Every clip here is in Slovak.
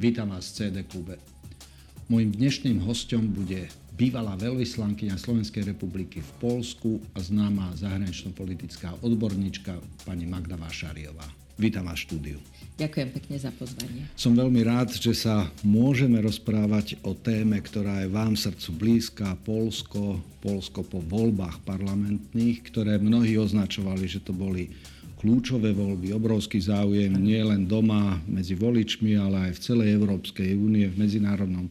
Vítam vás v CD klube. Mojím dnešným hostom bude bývalá veľvyslankyňa Slovenskej republiky v Polsku a známa zahranično-politická odborníčka pani Magda Vášariová. Vítam vás štúdiu. Ďakujem pekne za pozvanie. Som veľmi rád, že sa môžeme rozprávať o téme, ktorá je vám srdcu blízka, Polsko, Polsko po voľbách parlamentných, ktoré mnohí označovali, že to boli kľúčové voľby, obrovský záujem nie len doma medzi voličmi, ale aj v celej Európskej únie, v medzinárodnom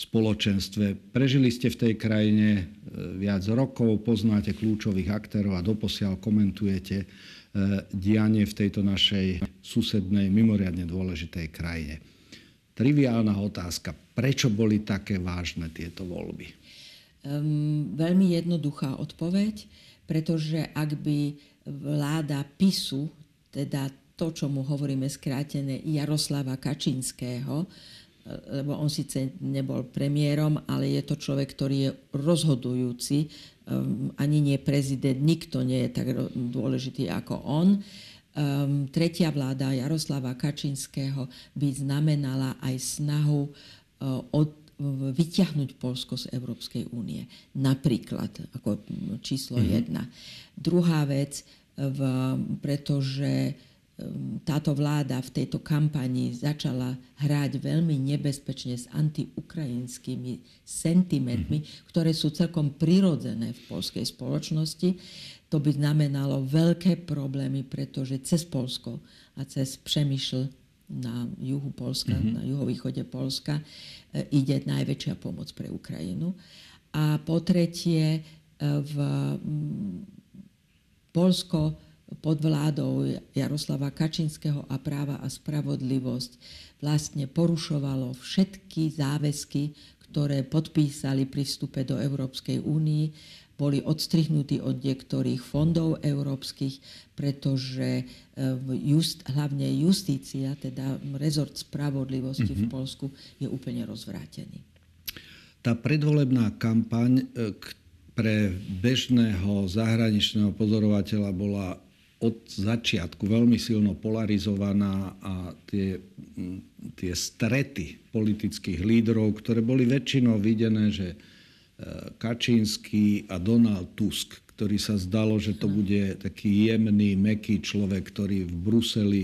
spoločenstve. Prežili ste v tej krajine e, viac rokov, poznáte kľúčových aktérov a doposiaľ komentujete e, dianie v tejto našej susednej, mimoriadne dôležitej krajine. Triviálna otázka. Prečo boli také vážne tieto voľby? Um, veľmi jednoduchá odpoveď, pretože ak by vláda PISu, teda to, čo mu hovoríme skrátené Jaroslava Kačinského, lebo on síce nebol premiérom, ale je to človek, ktorý je rozhodujúci, um, ani nie prezident, nikto nie je tak dôležitý ako on. Um, tretia vláda Jaroslava Kačinského by znamenala aj snahu uh, od, vyťahnuť Polsko z Európskej únie. Napríklad, ako číslo mm-hmm. jedna. Druhá vec, v, pretože Ehm, táto vláda v tejto kampani začala hrať veľmi nebezpečne s antiukrajinskými sentimentmi, mm-hmm. ktoré sú celkom prirodzené v polskej spoločnosti. To by znamenalo veľké problémy, pretože cez Polsko a cez Přemýšl na juhu Polska, mm-hmm. na juhovýchode Polska, e, ide najväčšia pomoc pre Ukrajinu. A po tretie, e, v Polsko pod vládou Jaroslava Kačinského a práva a spravodlivosť vlastne porušovalo všetky záväzky, ktoré podpísali pri vstupe do Európskej únii, boli odstrihnutí od niektorých fondov európskych, pretože e, just, hlavne justícia, teda rezort spravodlivosti mm-hmm. v mhm. Polsku, je úplne rozvrátený. Tá predvolebná kampaň e, pre bežného zahraničného pozorovateľa bola od začiatku veľmi silno polarizovaná a tie, tie strety politických lídrov, ktoré boli väčšinou videné, že e, Kačínsky a Donald Tusk, ktorý sa zdalo, že to bude taký jemný, meký človek, ktorý v Bruseli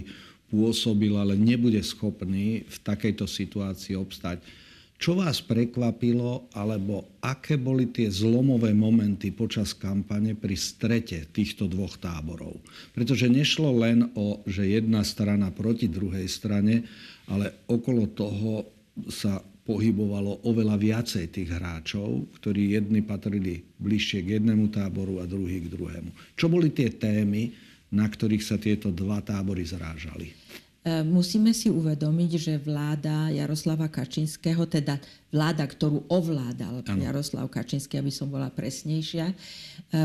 pôsobil, ale nebude schopný v takejto situácii obstať čo vás prekvapilo, alebo aké boli tie zlomové momenty počas kampane pri strete týchto dvoch táborov? Pretože nešlo len o, že jedna strana proti druhej strane, ale okolo toho sa pohybovalo oveľa viacej tých hráčov, ktorí jedni patrili bližšie k jednému táboru a druhý k druhému. Čo boli tie témy, na ktorých sa tieto dva tábory zrážali? E, musíme si uvedomiť, že vláda Jaroslava Kačinského, teda vláda, ktorú ovládal ano. Jaroslav Kačinský, aby som bola presnejšia, e,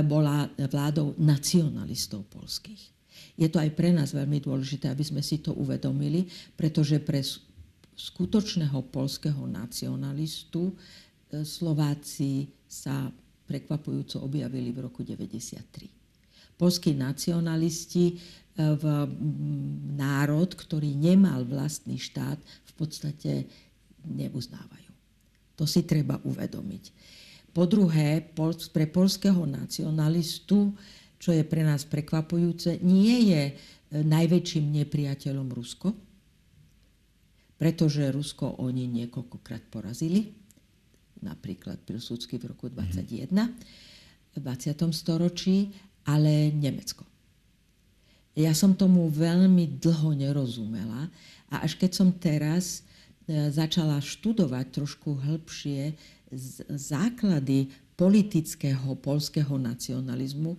bola vládou nacionalistov polských. Je to aj pre nás veľmi dôležité, aby sme si to uvedomili, pretože pre skutočného polského nacionalistu e, Slováci sa prekvapujúco objavili v roku 1993. Polskí nacionalisti v národ, ktorý nemal vlastný štát, v podstate neuznávajú. To si treba uvedomiť. Po druhé, pre polského nacionalistu, čo je pre nás prekvapujúce, nie je e, najväčším nepriateľom Rusko, pretože Rusko oni niekoľkokrát porazili, napríklad Pilsudský v roku 21, v 20. storočí, ale Nemecko. Ja som tomu veľmi dlho nerozumela a až keď som teraz e, začala študovať trošku hĺbšie základy politického polského nacionalizmu,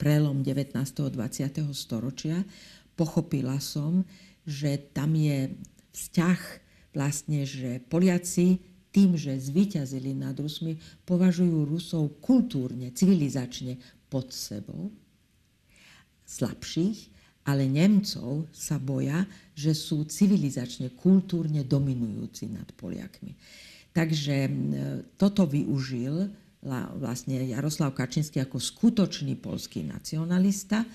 prelom 19. a 20. storočia, pochopila som, že tam je vzťah vlastne, že Poliaci tým, že zvíťazili nad Rusmi, považujú Rusov kultúrne, civilizačne pod sebou slabších, ale Nemcov sa boja, že sú civilizačne, kultúrne dominujúci nad Poliakmi. Takže toto využil vlastne Jaroslav Kačinský ako skutočný polský nacionalista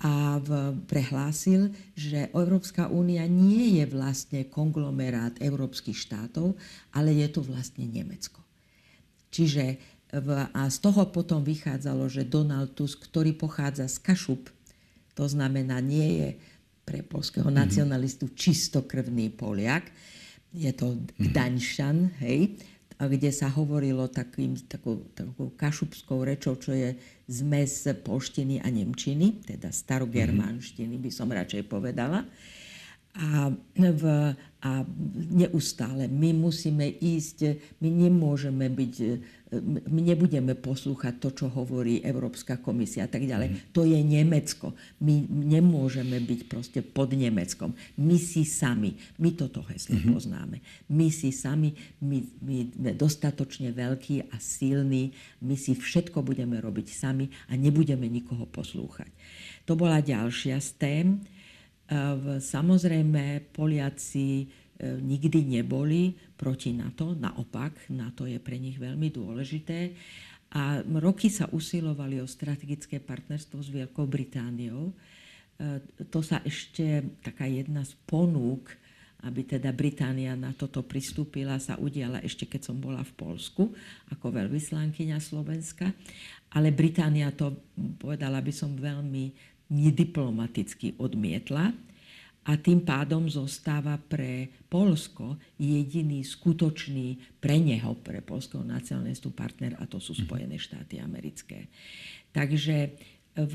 a v, prehlásil, že Európska únia nie je vlastne konglomerát európskych štátov, ale je to vlastne Nemecko. Čiže a z toho potom vychádzalo, že Donald Tusk, ktorý pochádza z Kašup, to znamená, nie je pre polského mm-hmm. nacionalistu čistokrvný Poliak, je to Gdaňšan, hej, kde sa hovorilo takým, takou, takou kašupskou rečou, čo je zmes polštiny a nemčiny, teda starogermánštiny by som radšej povedala. A, v, a neustále my musíme ísť, my nemôžeme byť my nebudeme poslúchať to, čo hovorí Európska komisia a tak ďalej. Mm. To je Nemecko. My nemôžeme byť proste pod Nemeckom. My si sami. My toto heslo mm-hmm. poznáme. My si sami, my, my sme dostatočne veľkí a silní. My si všetko budeme robiť sami a nebudeme nikoho poslúchať. To bola ďalšia z tém. Samozrejme, Poliaci E, nikdy neboli proti NATO, naopak, NATO je pre nich veľmi dôležité. A roky sa usilovali o strategické partnerstvo s Veľkou Britániou. E, to sa ešte taká jedna z ponúk, aby teda Británia na toto pristúpila, sa udiala ešte keď som bola v Polsku ako veľvyslankyňa Slovenska. Ale Británia to, povedala by som, veľmi nediplomaticky odmietla a tým pádom zostáva pre Polsko jediný skutočný pre neho, pre polského nacionalistu partner a to sú mhm. Spojené štáty americké. Takže v,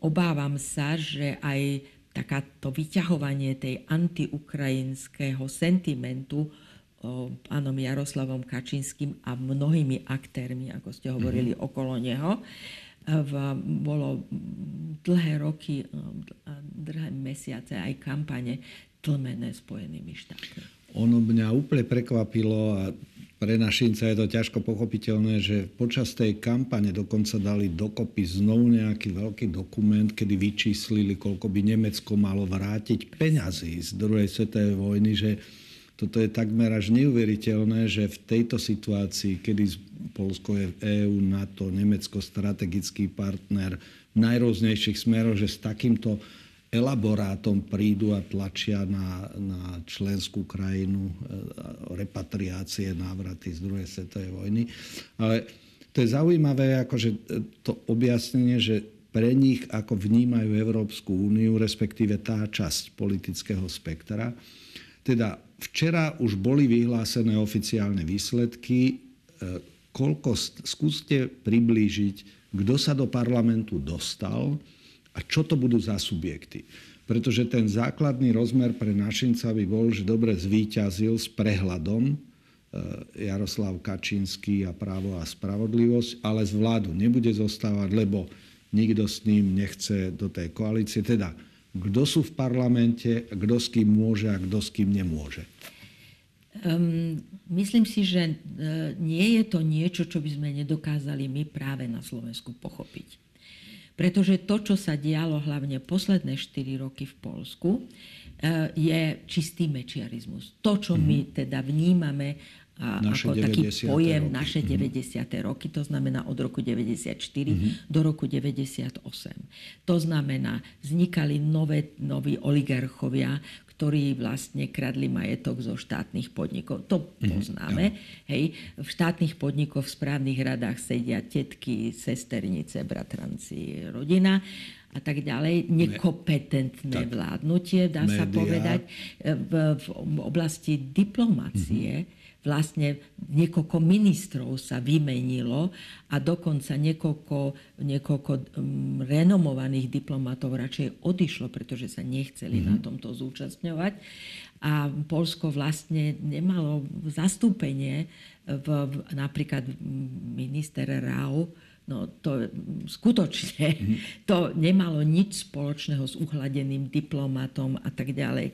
obávam sa, že aj takáto vyťahovanie tej antiukrajinského sentimentu pánom Jaroslavom Kačinským a mnohými aktérmi, ako ste hovorili, mm-hmm. okolo neho, v, bolo dlhé roky, dlhé mesiace aj kampane tlmené Spojenými štátmi. Ono mňa úplne prekvapilo a pre našinca je to ťažko pochopiteľné, že počas tej kampane dokonca dali dokopy znovu nejaký veľký dokument, kedy vyčíslili, koľko by Nemecko malo vrátiť peňazí z druhej svetovej vojny, že toto je takmer až neuveriteľné, že v tejto situácii, kedy Polsko je v EÚ, NATO, Nemecko strategický partner v najrôznejších smeroch, že s takýmto elaborátom prídu a tlačia na, na členskú krajinu e, repatriácie, návraty z druhej svetovej vojny. Ale to je zaujímavé, akože to objasnenie, že pre nich, ako vnímajú Európsku úniu, respektíve tá časť politického spektra, teda včera už boli vyhlásené oficiálne výsledky. E, koľko, skúste priblížiť, kto sa do parlamentu dostal a čo to budú za subjekty. Pretože ten základný rozmer pre našinca by bol, že dobre zvíťazil s prehľadom e, Jaroslav Kačínsky a právo a spravodlivosť, ale z vládu nebude zostávať, lebo nikto s ním nechce do tej koalície. Teda kto sú v parlamente, kto s kým môže a kto s kým nemôže? Um, myslím si, že uh, nie je to niečo, čo by sme nedokázali my práve na Slovensku pochopiť. Pretože to, čo sa dialo hlavne posledné 4 roky v Polsku, je čistý mečiarizmus. To, čo mm-hmm. my mhm. teda vnímame a naše ako taký pojem roky. naše 90. Mm-hmm. roky, to znamená od roku 94 mm-hmm. do roku 98. To znamená, vznikali nové, noví oligarchovia, ktorí vlastne kradli majetok zo štátnych podnikov. To mm-hmm. poznáme. Ja. Hej. V štátnych podnikoch v správnych radách sedia tetky, sesternice, bratranci, rodina a tak ďalej. Nekompetentné tak. vládnutie, dá Média. sa povedať. V, v oblasti diplomácie mm-hmm vlastne niekoľko ministrov sa vymenilo a dokonca niekoľko, niekoľko um, renomovaných diplomatov radšej odišlo, pretože sa nechceli mm-hmm. na tomto zúčastňovať. A Polsko vlastne nemalo zastúpenie v, v napríklad minister Rau, No to skutočne, mm-hmm. to nemalo nič spoločného s uhladeným diplomatom a tak ďalej.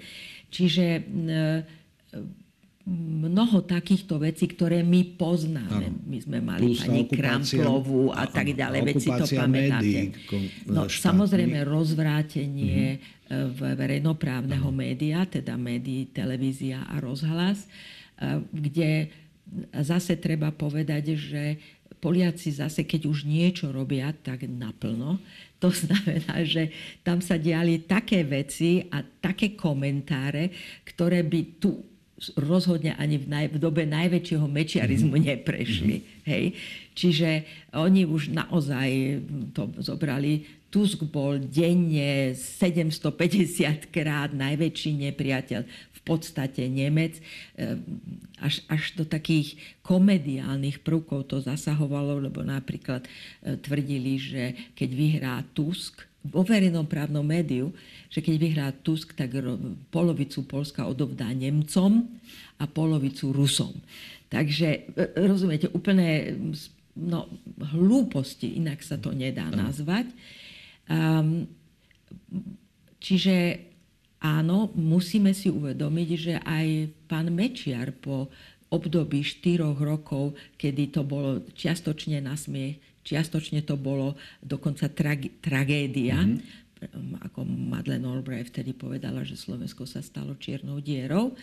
Čiže mnoho takýchto vecí, ktoré my poznáme. Ano. My sme mali Plus pani Kramplovú a tak ďalej, veci to pamätáte. no, samozrejme rozvrátenie mm-hmm. verejnoprávneho ano. média, teda médií, televízia a rozhlas, e, kde zase treba povedať, že Poliaci zase, keď už niečo robia, tak naplno. To znamená, že tam sa diali také veci a také komentáre, ktoré by tu rozhodne ani v, naj, v dobe najväčšieho mečiarizmu mhm. neprešli. Mm-hmm. Hej? Čiže oni už naozaj to zobrali. Tusk bol denne 750 krát najväčší nepriateľ v podstate Nemec. Ehm, až, až do takých komediálnych prvkov to zasahovalo, lebo napríklad e, tvrdili, že keď vyhrá Tusk, vo verejnom právnom médiu, že keď vyhrá Tusk, tak polovicu Polska odovdá Nemcom a polovicu Rusom. Takže e, rozumiete, úplne no, hlúposti, inak sa to nedá nazvať. Um, čiže áno, musíme si uvedomiť, že aj pán Mečiar po období štyroch rokov, kedy to bolo čiastočne na smiech, čiastočne to bolo dokonca trag- tragédia, mm-hmm. ako Madeleine Albright vtedy povedala, že Slovensko sa stalo čiernou dierou.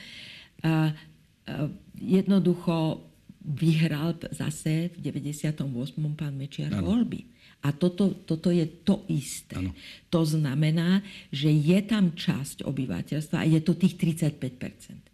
A, a jednoducho vyhral zase v 98. pán Mečiar voľby. A toto, toto je to isté. Ano. To znamená, že je tam časť obyvateľstva a je to tých 35%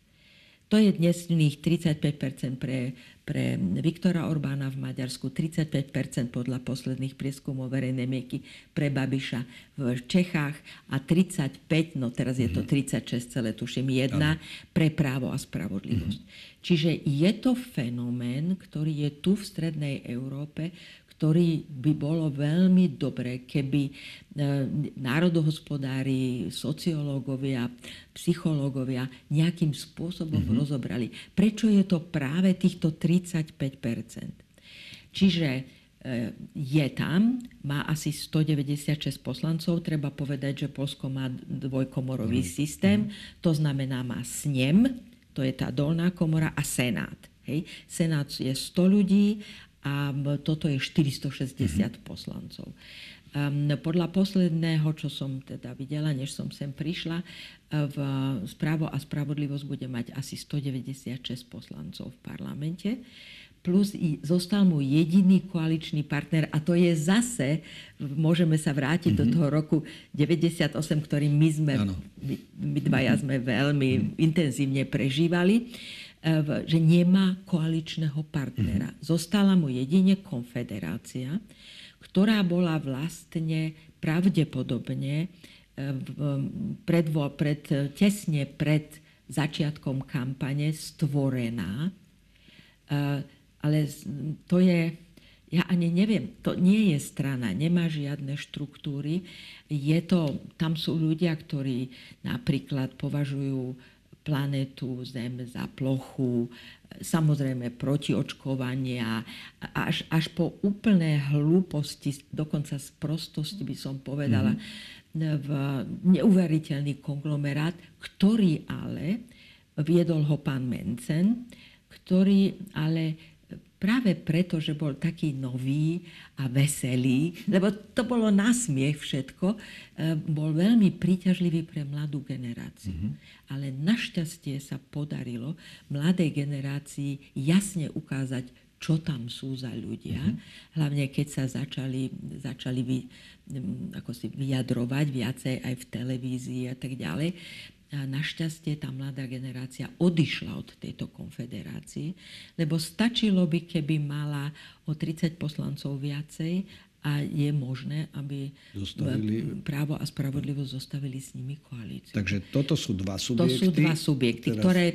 to je dnesných 35 pre, pre Viktora Orbána v Maďarsku, 35 podľa posledných prieskumov verejnej mieky pre Babiša v Čechách a 35, no teraz je to 36, mhm. celé tuším, jedna pre právo a spravodlivosť. Mm-hmm. Čiže je to fenomén, ktorý je tu v strednej Európe, ktorý by bolo veľmi dobre, keby e, národohospodári, sociológovia, psychológovia nejakým spôsobom mm-hmm. rozobrali. Prečo je to práve týchto 35% Čiže e, je tam, má asi 196 poslancov. Treba povedať, že Polsko má dvojkomorový mm. systém. To znamená, má snem, to je tá dolná komora, a senát. Hej. Senát je 100 ľudí a toto je 460 mm-hmm. poslancov. Um, podľa posledného, čo som teda videla, než som sem prišla, v správo a spravodlivosť bude mať asi 196 poslancov v parlamente plus zostal mu jediný koaličný partner a to je zase, môžeme sa vrátiť mm-hmm. do mhm. toho roku 98, ktorý my sme, my, my dvaja sme veľmi mm-hmm. intenzívne prežívali. E, že nemá koaličného partnera. Mm-hmm. Zostala mu jedine konfederácia, ktorá bola vlastne pravdepodobne e, pred, pred, tesne pred začiatkom kampane stvorená. E, ale to je, ja ani neviem, to nie je strana, nemá žiadne štruktúry. Je to, tam sú ľudia, ktorí napríklad považujú planetu Zem za plochu, samozrejme protiočkovania, až, až po úplné hlúposti, dokonca z prostosti by som povedala, mm-hmm. v neuveriteľný konglomerát, ktorý ale viedol ho pán Mencen, ktorý ale práve preto, že bol taký nový a veselý, lebo to bolo na smiech všetko, e, bol veľmi príťažlivý pre mladú generáciu. Mm-hmm. Ale našťastie sa podarilo mladej generácii jasne ukázať, čo tam sú za ľudia. Mm-hmm. Hlavne keď sa začali, začali vy, ako si vyjadrovať viacej aj v televízii a tak ďalej. A našťastie tá mladá generácia odišla od tejto konfederácie, lebo stačilo by, keby mala o 30 poslancov viacej a je možné, aby zostavili... právo a spravodlivosť zostavili s nimi koalíciu. Takže toto sú dva subjekty. To sú dva subjekty, teraz... ktoré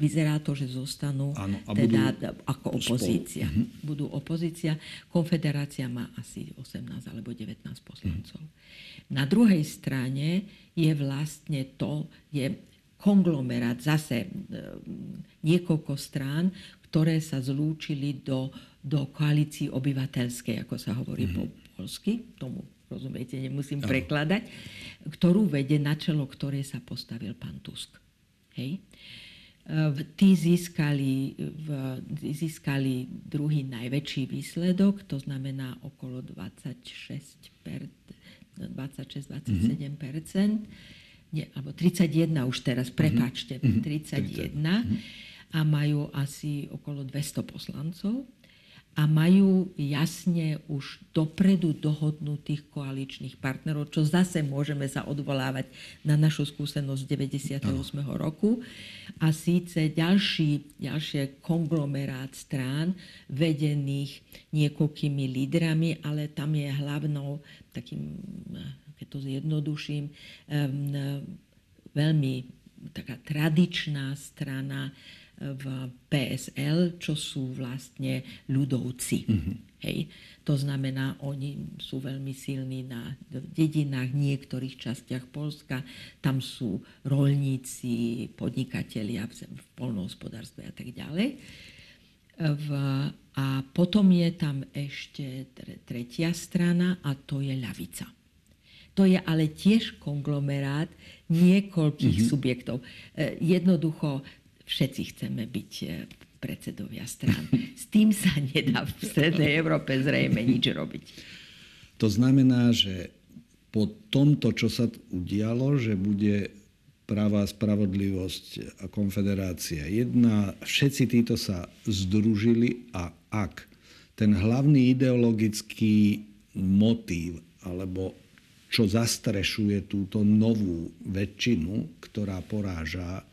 vyzerá to, že zostanú Áno, a teda budú ako opozícia. Spolu. Mhm. Budú opozícia. Konfederácia má asi 18 alebo 19 poslancov. Mhm. Na druhej strane je vlastne to, je konglomerát zase e, niekoľko strán, ktoré sa zlúčili do, do koalícii obyvateľskej, ako sa hovorí mm-hmm. po polsky, tomu rozumiete, nemusím no. prekladať, ktorú vede na čelo ktorej sa postavil pán Tusk. Hej? Tí získali, v, získali druhý najväčší výsledok, to znamená okolo 26 26-27 mm-hmm. Nie, alebo 31 už teraz, prepačte, mm-hmm. 31 mm-hmm. A majú asi okolo 200 poslancov. a majú jasne už dopredu dohodnutých koaličných partnerov, čo zase môžeme sa odvolávať na našu skúsenosť z 98. No. roku. A síce ďalší, ďalšie konglomerát strán vedených niekoľkými lídrami, ale tam je hlavnou takým, keď to zjednoduším, veľmi taká tradičná strana v PSL, čo sú vlastne ľudovci. Mm-hmm. Hej. To znamená, oni sú veľmi silní na dedinách, niektorých častiach Polska. Tam sú rolníci, podnikatelia v, v polnohospodárstve a tak ďalej. V, a potom je tam ešte tretia strana a to je ľavica. To je ale tiež konglomerát niekoľkých mm-hmm. subjektov. E, jednoducho všetci chceme byť e, predsedovia strán. S tým sa nedá v Strednej Európe zrejme nič robiť. To znamená, že po tomto, čo sa udialo, že bude práva spravodlivosť a konfederácia jedna, všetci títo sa združili a ak ten hlavný ideologický motív alebo čo zastrešuje túto novú väčšinu, ktorá poráža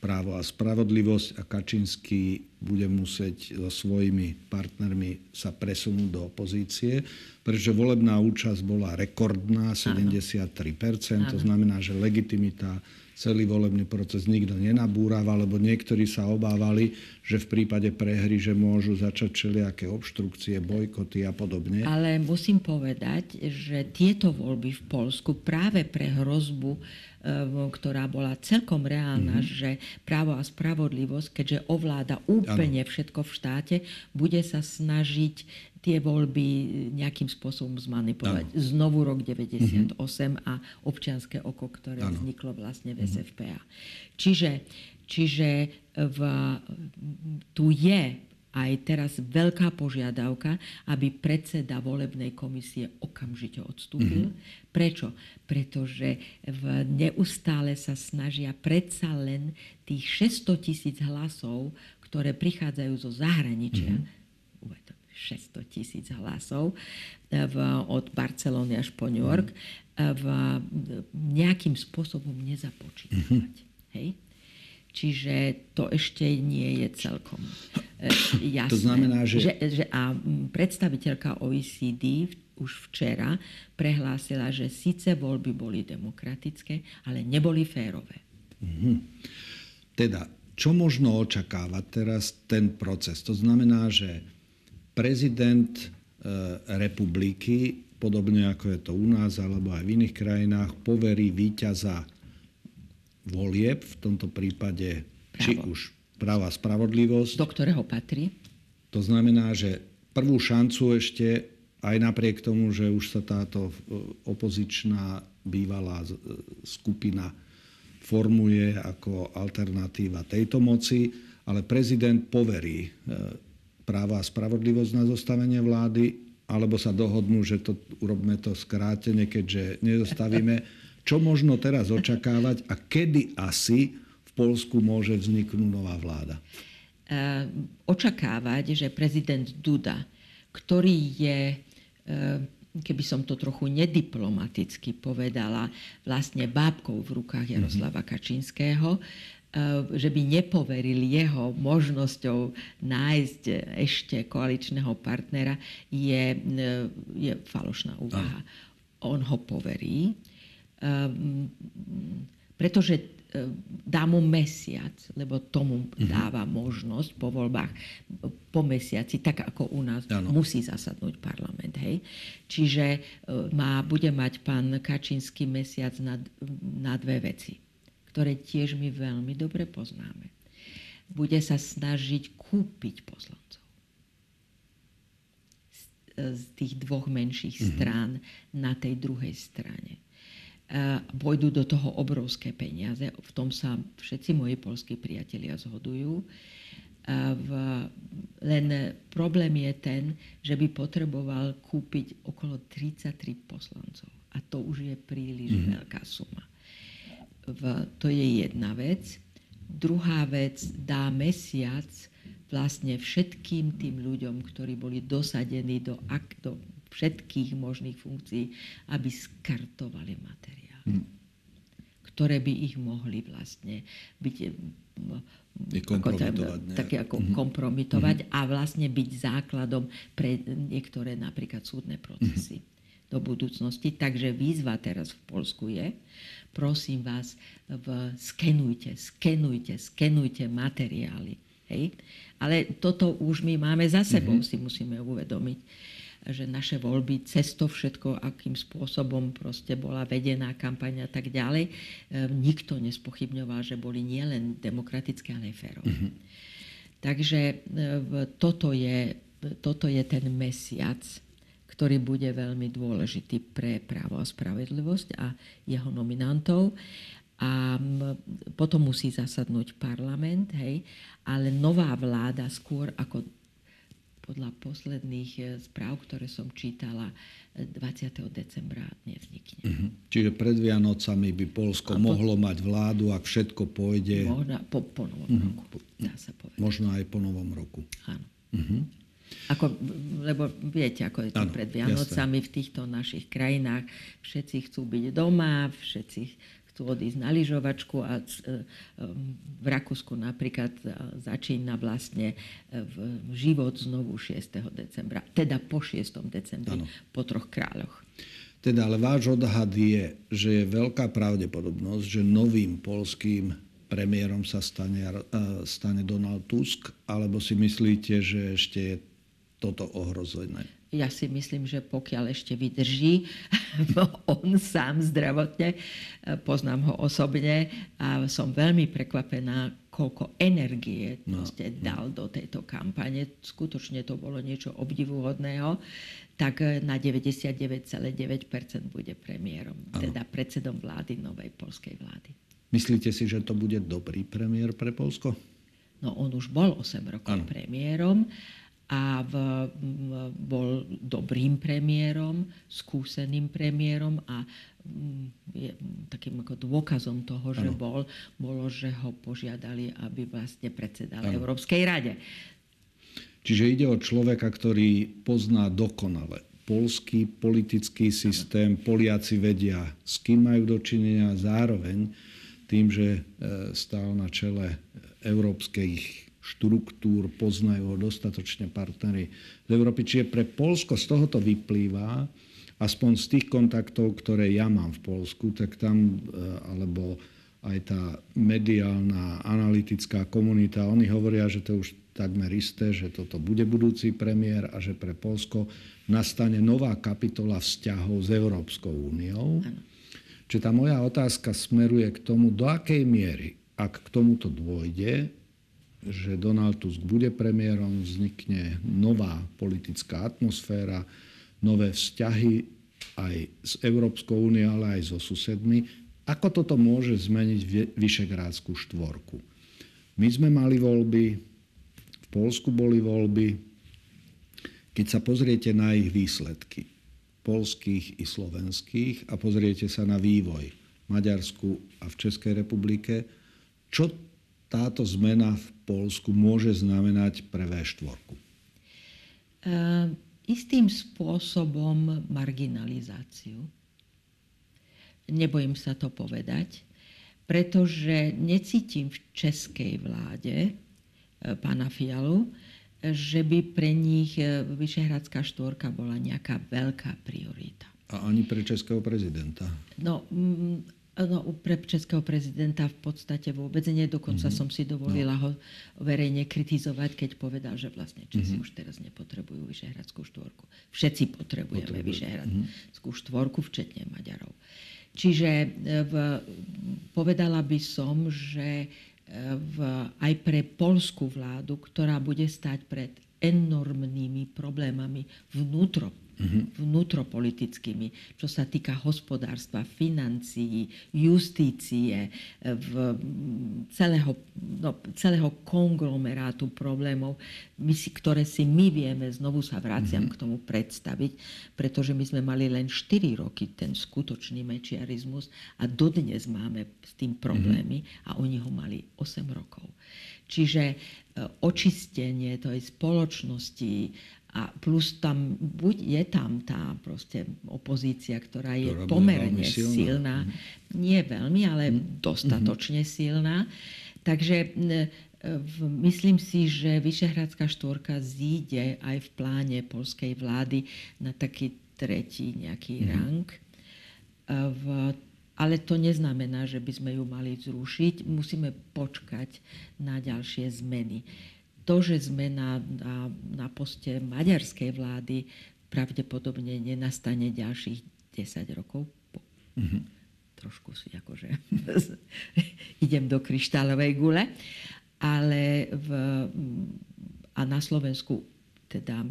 právo a spravodlivosť a Kačinský bude musieť so svojimi partnermi sa presunúť do opozície, pretože volebná účasť bola rekordná, 73%, Áno. to znamená, že legitimita celý volebný proces nikto nenabúrava, lebo niektorí sa obávali, že v prípade prehry, že môžu začať všelijaké obštrukcie, bojkoty a podobne. Ale musím povedať, že tieto voľby v Polsku práve pre hrozbu ktorá bola celkom reálna, mm-hmm. že právo a spravodlivosť, keďže ovláda úplne ano. všetko v štáte, bude sa snažiť tie voľby nejakým spôsobom zmanipulovať. Ano. Znovu rok 98 mm-hmm. a občianské oko, ktoré ano. vzniklo vlastne v SFPA. Mm-hmm. Čiže, čiže v, tu je aj teraz veľká požiadavka, aby predseda volebnej komisie okamžite odstúpil. Mm-hmm. Prečo? Pretože v neustále sa snažia predsa len tých 600 tisíc hlasov, ktoré prichádzajú zo zahraničia, mm-hmm. 600 tisíc hlasov v, od Barcelony až po New York, mm. v, nejakým spôsobom nezapočítavať. Mm-hmm. Hej? Čiže to ešte nie je celkom jasné. To znamená, že... že, že a predstaviteľka OECD už včera prehlásila, že síce voľby boli demokratické, ale neboli férové. Mm-hmm. Teda, čo možno očakávať teraz ten proces? To znamená, že prezident e, republiky, podobne ako je to u nás alebo aj v iných krajinách, poverí víťaza volieb, v tomto prípade Právo. či už práva spravodlivosť. Do ktorého patrí? To znamená, že prvú šancu ešte, aj napriek tomu, že už sa táto e, opozičná bývalá e, skupina formuje ako alternatíva tejto moci, ale prezident poverí e, práva a spravodlivosť na zostavenie vlády, alebo sa dohodnú, že to, urobme to skrátene, keďže nezostavíme čo možno teraz očakávať a kedy asi v Polsku môže vzniknúť nová vláda? E, očakávať, že prezident Duda, ktorý je, e, keby som to trochu nediplomaticky povedala, vlastne bábkou v rukách Jaroslava mm-hmm. Kačinského, e, že by nepoveril jeho možnosťou nájsť ešte koaličného partnera, je, je falošná úvaha. On ho poverí pretože ehm, dá mu mesiac, lebo tomu mhm. dáva možnosť po voľbách, po mesiaci, tak ako u nás, ano. musí zasadnúť parlament. Hej? Čiže ehm, má, bude mať pán Kačínsky mesiac na, na dve veci, ktoré tiež my veľmi dobre poznáme. Bude sa snažiť kúpiť poslancov z tých dvoch menších mm-hmm. strán na tej druhej strane pôjdu do toho obrovské peniaze. V tom sa všetci moji polskí priatelia zhodujú. V, len problém je ten, že by potreboval kúpiť okolo 33 poslancov. A to už je príliš mm-hmm. veľká suma. V, to je jedna vec. Druhá vec, dá mesiac vlastne všetkým tým ľuďom, ktorí boli dosadení do, do všetkých možných funkcií, aby skartovali materiál. Hmm. Ktoré by ich mohli vlastne byť kompromitovať. Ako, také ako mm-hmm. kompromitovať mm-hmm. a vlastne byť základom pre niektoré napríklad súdne procesy mm-hmm. do budúcnosti. Takže výzva teraz v Polsku je, prosím vás, v, skenujte, skenujte, skenujte materiály. Hej? Ale toto už my máme za sebou, mm-hmm. si musíme uvedomiť že naše voľby, cez to všetko, akým spôsobom proste bola vedená kampaň a tak ďalej, e, nikto nespochybňoval, že boli nielen demokratické, ale aj férové. Mm-hmm. Takže e, toto je, toto je ten mesiac, ktorý bude veľmi dôležitý pre právo a spravedlivosť a jeho nominantov. A potom musí zasadnúť parlament, hej, ale nová vláda skôr ako podľa posledných e, správ, ktoré som čítala, 20. E, decembra nevznikne. Uh-huh. Čiže pred Vianocami by Polsko po... mohlo mať vládu, ak všetko pôjde... Možno po, po novom uh-huh. roku, dá sa povedať. Možno aj po novom roku. Áno. Uh-huh. Ako, lebo viete, ako je to ano, pred Vianocami jasne. v týchto našich krajinách. Všetci chcú byť doma, všetci chcú odísť na lyžovačku a e, v Rakúsku napríklad e, začína vlastne e, život znovu 6. decembra, teda po 6. decembri, ano. po troch kráľoch. Teda, ale váš odhad je, že je veľká pravdepodobnosť, že novým polským premiérom sa stane, stane Donald Tusk, alebo si myslíte, že ešte je toto ohrozené? Ja si myslím, že pokiaľ ešte vydrží on sám zdravotne, poznám ho osobne a som veľmi prekvapená, koľko energie no, ste no. dal do tejto kampane. Skutočne to bolo niečo obdivuhodného. Tak na 99,9% bude premiérom, ano. teda predsedom vlády, novej polskej vlády. Myslíte si, že to bude dobrý premiér pre Polsko? No on už bol 8 rokov ano. premiérom a v, bol dobrým premiérom, skúseným premiérom a mm, je, takým ako dôkazom toho, že ano. bol, bolo, že ho požiadali, aby vlastne predsedal ano. Európskej rade. Čiže ide o človeka, ktorý pozná dokonale polský politický systém, ano. Poliaci vedia, s kým majú dočinenia, zároveň tým, že e, stál na čele európskych štruktúr, poznajú ho dostatočne partnery z Európy. Čiže pre Polsko z tohoto vyplýva, aspoň z tých kontaktov, ktoré ja mám v Polsku, tak tam, e, alebo aj tá mediálna, analytická komunita, oni hovoria, že to už takmer isté, že toto bude budúci premiér a že pre Polsko nastane nová kapitola vzťahov s Európskou úniou. Čiže tá moja otázka smeruje k tomu, do akej miery, ak k tomuto dôjde, že Donald Tusk bude premiérom, vznikne nová politická atmosféra, nové vzťahy aj s Európskou úniou, ale aj so susedmi. Ako toto môže zmeniť Vyšegrádskú štvorku? My sme mali voľby, v Polsku boli voľby. Keď sa pozriete na ich výsledky, polských i slovenských, a pozriete sa na vývoj v Maďarsku a v Českej republike, čo táto zmena v Polsku môže znamenať pre V4? Uh, ehm, istým spôsobom marginalizáciu. Nebojím sa to povedať, pretože necítim v českej vláde uh, pána Fialu, že by pre nich uh, Vyšehradská štvorka bola nejaká veľká priorita. A ani pre českého prezidenta? No, No, pre českého prezidenta v podstate vôbec nie. Dokonca mm-hmm. som si dovolila no. ho verejne kritizovať, keď povedal, že vlastne Česi mm-hmm. už teraz nepotrebujú Vyšehradskú štvorku. Všetci potrebujeme Potrebujú. Vyšehradskú mm-hmm. štvorku, včetne Maďarov. Čiže e, v, povedala by som, že e, v, aj pre polskú vládu, ktorá bude stať pred enormnými problémami vnútro vnútropolitickými, čo sa týka hospodárstva, financií, justície, v celého, no, celého konglomerátu problémov, my si, ktoré si my vieme, znovu sa vraciam mm-hmm. k tomu predstaviť, pretože my sme mali len 4 roky ten skutočný mečiarizmus a dodnes máme s tým problémy mm-hmm. a oni ho mali 8 rokov. Čiže e, očistenie tej spoločnosti a plus tam, buď je tam tá proste opozícia, ktorá je ktorá pomerne silná. silná. Nie veľmi, ale mm. dostatočne mm-hmm. silná. Takže v, myslím si, že Vyšehradská štvorka zíde aj v pláne polskej vlády na taký tretí nejaký mm-hmm. rang. V, ale to neznamená, že by sme ju mali zrušiť. Musíme počkať na ďalšie zmeny to, že sme na, na, na poste maďarskej vlády, pravdepodobne nenastane ďalších 10 rokov. Mm-hmm. Trošku si akože idem do kryštálovej gule. Ale v, a na Slovensku teda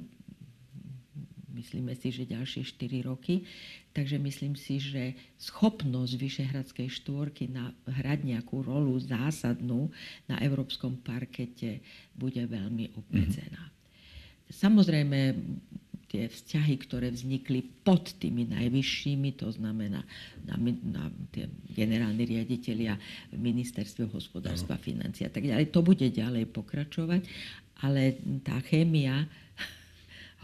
myslíme si, že ďalšie 4 roky. Takže myslím si, že schopnosť Vyšehradskej štvorky na, hrať nejakú rolu zásadnú na európskom parkete bude veľmi obmedzená. Mm-hmm. Samozrejme, tie vzťahy, ktoré vznikli pod tými najvyššími, to znamená na, na tie generálni riaditeľia ministerstve hospodárstva, no. financií a tak ďalej, to bude ďalej pokračovať, ale tá chémia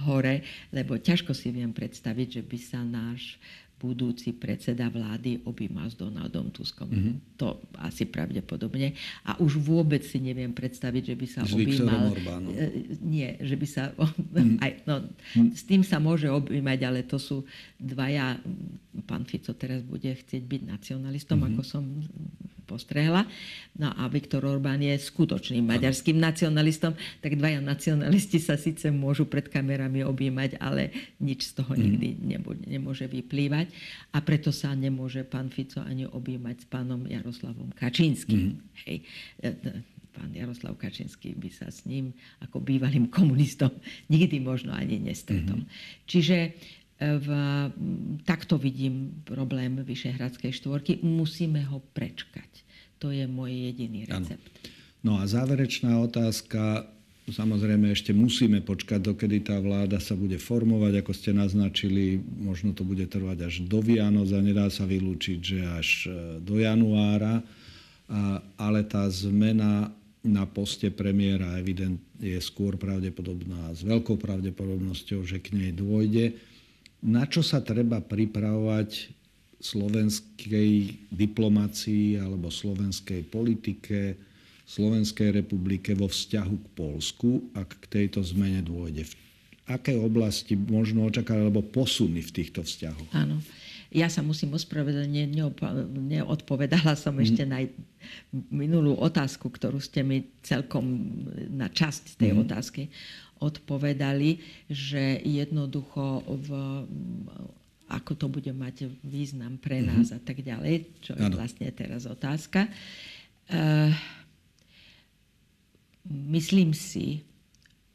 hore, lebo ťažko si viem predstaviť, že by sa náš budúci predseda vlády objímal s Donaldom Tuskom. Mm-hmm. To asi pravdepodobne. A už vôbec si neviem predstaviť, že by sa s objímal... E, nie, že by sa... Mm-hmm. Aj, no, mm-hmm. S tým sa môže objímať, ale to sú dvaja... Pán Fico teraz bude chcieť byť nacionalistom, mm-hmm. ako som postrehla. No a Viktor Orbán je skutočným maďarským nacionalistom, tak dvaja nacionalisti sa síce môžu pred kamerami objímať, ale nič z toho mm. nikdy nemôže vyplývať. A preto sa nemôže pán Fico ani objímať s pánom Jaroslavom Kačínskym. Mm. Hej e, pán Jaroslav Kačinský by sa s ním ako bývalým komunistom nikdy možno ani nestretol. Mm-hmm. Čiže v, takto vidím problém Vyšehradskej štvorky. Musíme ho prečkať. To je môj jediný recept. Ano. No a záverečná otázka. Samozrejme ešte musíme počkať, dokedy tá vláda sa bude formovať, ako ste naznačili. Možno to bude trvať až do Vianoc a nedá sa vylúčiť, že až e, do januára. A, ale tá zmena na poste premiéra evident je skôr pravdepodobná, s veľkou pravdepodobnosťou, že k nej dôjde. Na čo sa treba pripravovať slovenskej diplomácii alebo slovenskej politike, Slovenskej republike vo vzťahu k Polsku, ak k tejto zmene dôjde? V aké oblasti možno očakávať alebo posuny v týchto vzťahoch? Áno. Ja sa musím ospravedlniť, neodpovedala som mm. ešte na minulú otázku, ktorú ste mi celkom na časť tej mm. otázky odpovedali, že jednoducho v ako to bude mať význam pre mhm. nás mm-hmm. a tak ďalej, čo je ano. vlastne teraz otázka. Uh, myslím si,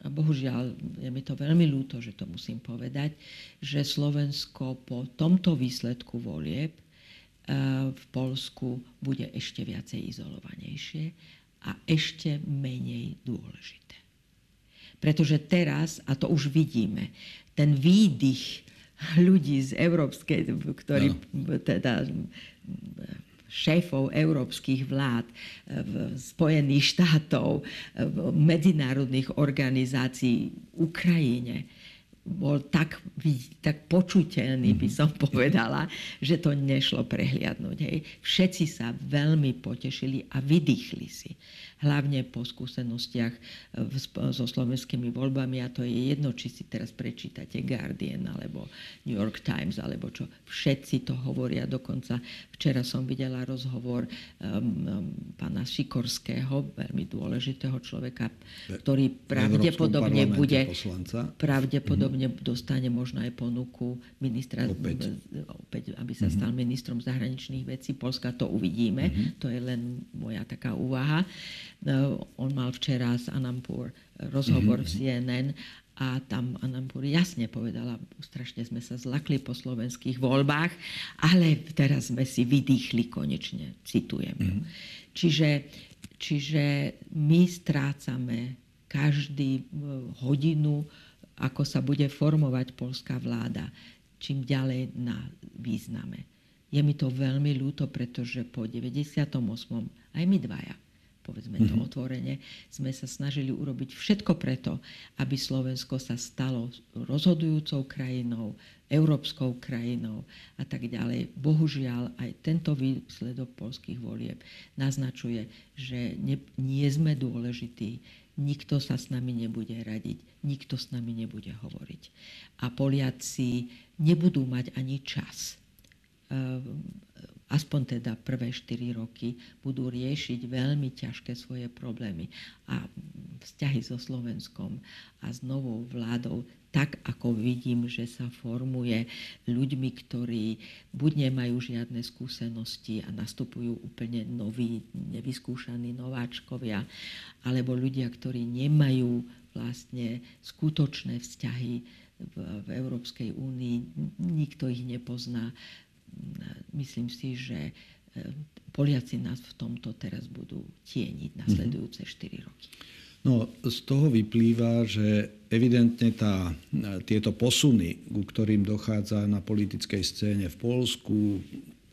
a bohužiaľ je mi to veľmi ľúto, že to musím povedať, že Slovensko po tomto výsledku volieb uh, v Polsku bude ešte viacej izolovanejšie a ešte menej dôležité. Pretože teraz, a to už vidíme, ten výdych ľudí z európskej, ktorí no. teda šéfov európskych vlád, Spojených štátov, medzinárodných organizácií Ukrajine bol tak, tak počuteľný, by mhm. som povedala, že to nešlo prehliadnúť. Hej. Všetci sa veľmi potešili a vydýchli si hlavne po skúsenostiach e, so slovenskými voľbami a to je jedno, či si teraz prečítate Guardian alebo New York Times alebo čo. Všetci to hovoria. Dokonca včera som videla rozhovor um, um, pána Šikorského, veľmi dôležitého človeka, ktorý pravdepodobne bude poslanca. pravdepodobne mm-hmm. dostane možno aj ponuku ministra, opäť. opäť aby sa mm-hmm. stal ministrom zahraničných vecí Polska. To uvidíme. Mm-hmm. To je len moja taká úvaha. No, on mal včera z Anampur rozhovor mm-hmm. v CNN a tam Anampur jasne povedala, strašne sme sa zlakli po slovenských voľbách, ale teraz sme si vydýchli konečne, citujem. Mm-hmm. Čiže, čiže my strácame každý hodinu, ako sa bude formovať polská vláda, čím ďalej na význame. Je mi to veľmi ľúto, pretože po 98. aj my dvaja povedzme to mm-hmm. otvorene, sme sa snažili urobiť všetko preto, aby Slovensko sa stalo rozhodujúcou krajinou, európskou krajinou a tak ďalej. Bohužiaľ, aj tento výsledok polských volieb naznačuje, že ne, nie sme dôležití, nikto sa s nami nebude radiť, nikto s nami nebude hovoriť. A Poliaci nebudú mať ani čas ehm, aspoň teda prvé 4 roky, budú riešiť veľmi ťažké svoje problémy. A vzťahy so Slovenskom a s novou vládou tak, ako vidím, že sa formuje ľuďmi, ktorí buď nemajú žiadne skúsenosti a nastupujú úplne noví, nevyskúšaní nováčkovia, alebo ľudia, ktorí nemajú vlastne skutočné vzťahy v, v Európskej únii, nikto ich nepozná, myslím si, že e, Poliaci nás v tomto teraz budú tieniť nasledujúce 4 roky. No, z toho vyplýva, že evidentne tá, tieto posuny, ku ktorým dochádza na politickej scéne v Polsku,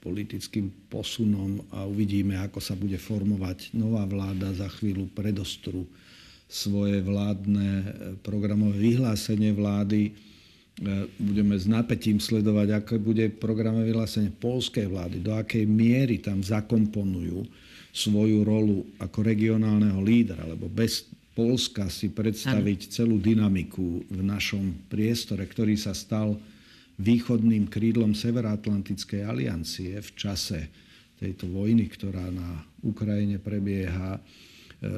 politickým posunom a uvidíme, ako sa bude formovať nová vláda za chvíľu predostru svoje vládne e, programové vyhlásenie vlády, budeme s napätím sledovať, aké bude programové vyhlásenie polskej vlády, do akej miery tam zakomponujú svoju rolu ako regionálneho lídra, lebo bez Polska si predstaviť celú dynamiku v našom priestore, ktorý sa stal východným krídlom Severoatlantickej aliancie v čase tejto vojny, ktorá na Ukrajine prebieha, e,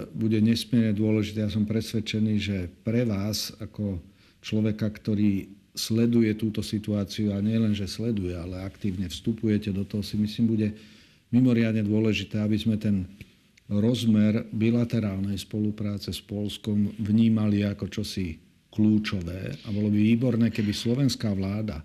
bude nesmierne dôležité. Ja som presvedčený, že pre vás ako človeka, ktorý sleduje túto situáciu a nie len, že sleduje, ale aktívne vstupujete do toho, si myslím, bude mimoriadne dôležité, aby sme ten rozmer bilaterálnej spolupráce s Polskom vnímali ako čosi kľúčové. A bolo by výborné, keby slovenská vláda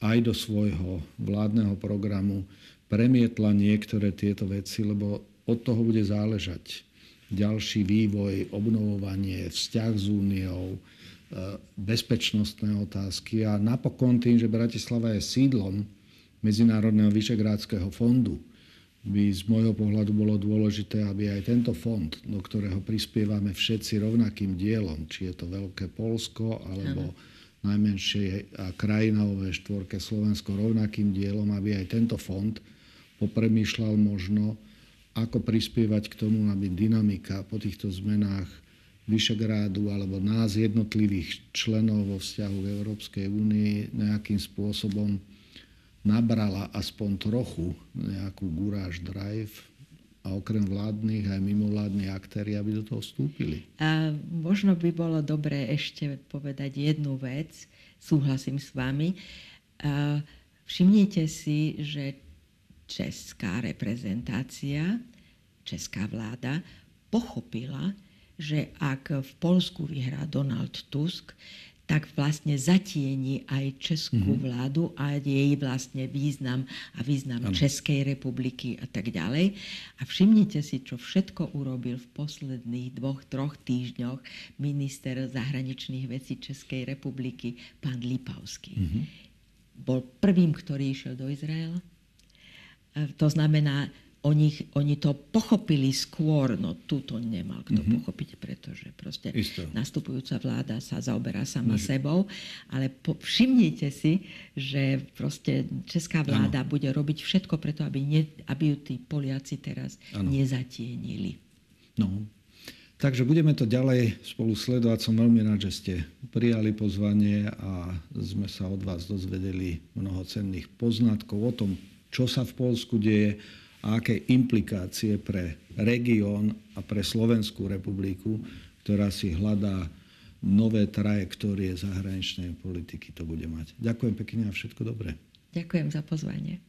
aj do svojho vládneho programu premietla niektoré tieto veci, lebo od toho bude záležať. Ďalší vývoj, obnovovanie, vzťah s úniou, bezpečnostné otázky. A napokon tým, že Bratislava je sídlom Medzinárodného vyšegrádskeho fondu, by z môjho pohľadu bolo dôležité, aby aj tento fond, do ktorého prispievame všetci rovnakým dielom, či je to Veľké Polsko alebo najmenšie krajina vo štvorke Slovensko rovnakým dielom, aby aj tento fond popremýšľal možno, ako prispievať k tomu, aby dynamika po týchto zmenách Vyšegrádu alebo nás jednotlivých členov vo vzťahu k Európskej únii nejakým spôsobom nabrala aspoň trochu nejakú guráž drive a okrem vládnych aj mimovládnych aktéri, aby do toho vstúpili. A možno by bolo dobré ešte povedať jednu vec, súhlasím s vami. A všimnite si, že česká reprezentácia, česká vláda pochopila, že ak v Polsku vyhrá Donald Tusk, tak vlastne zatieni aj českú mm-hmm. vládu a jej vlastne význam a význam ano. Českej republiky a tak ďalej. A všimnite si, čo všetko urobil v posledných dvoch, troch týždňoch minister zahraničných vecí Českej republiky, pán Lipavský. Mm-hmm. Bol prvým, ktorý išiel do Izraela. To znamená, oni, oni to pochopili skôr, no tu to nemal kto mm-hmm. pochopiť, pretože proste Isto. nastupujúca vláda sa zaoberá sama mm-hmm. sebou, ale po, všimnite si, že proste česká vláda ano. bude robiť všetko preto, aby, ne, aby ju tí Poliaci teraz ano. nezatienili. No, Takže budeme to ďalej spolu sledovať. Som veľmi rád, že ste prijali pozvanie a sme sa od vás dozvedeli mnoho cenných poznatkov o tom, čo sa v Polsku deje a aké implikácie pre región a pre Slovenskú republiku, ktorá si hľadá nové trajektórie zahraničnej politiky, to bude mať. Ďakujem pekne a všetko dobré. Ďakujem za pozvanie.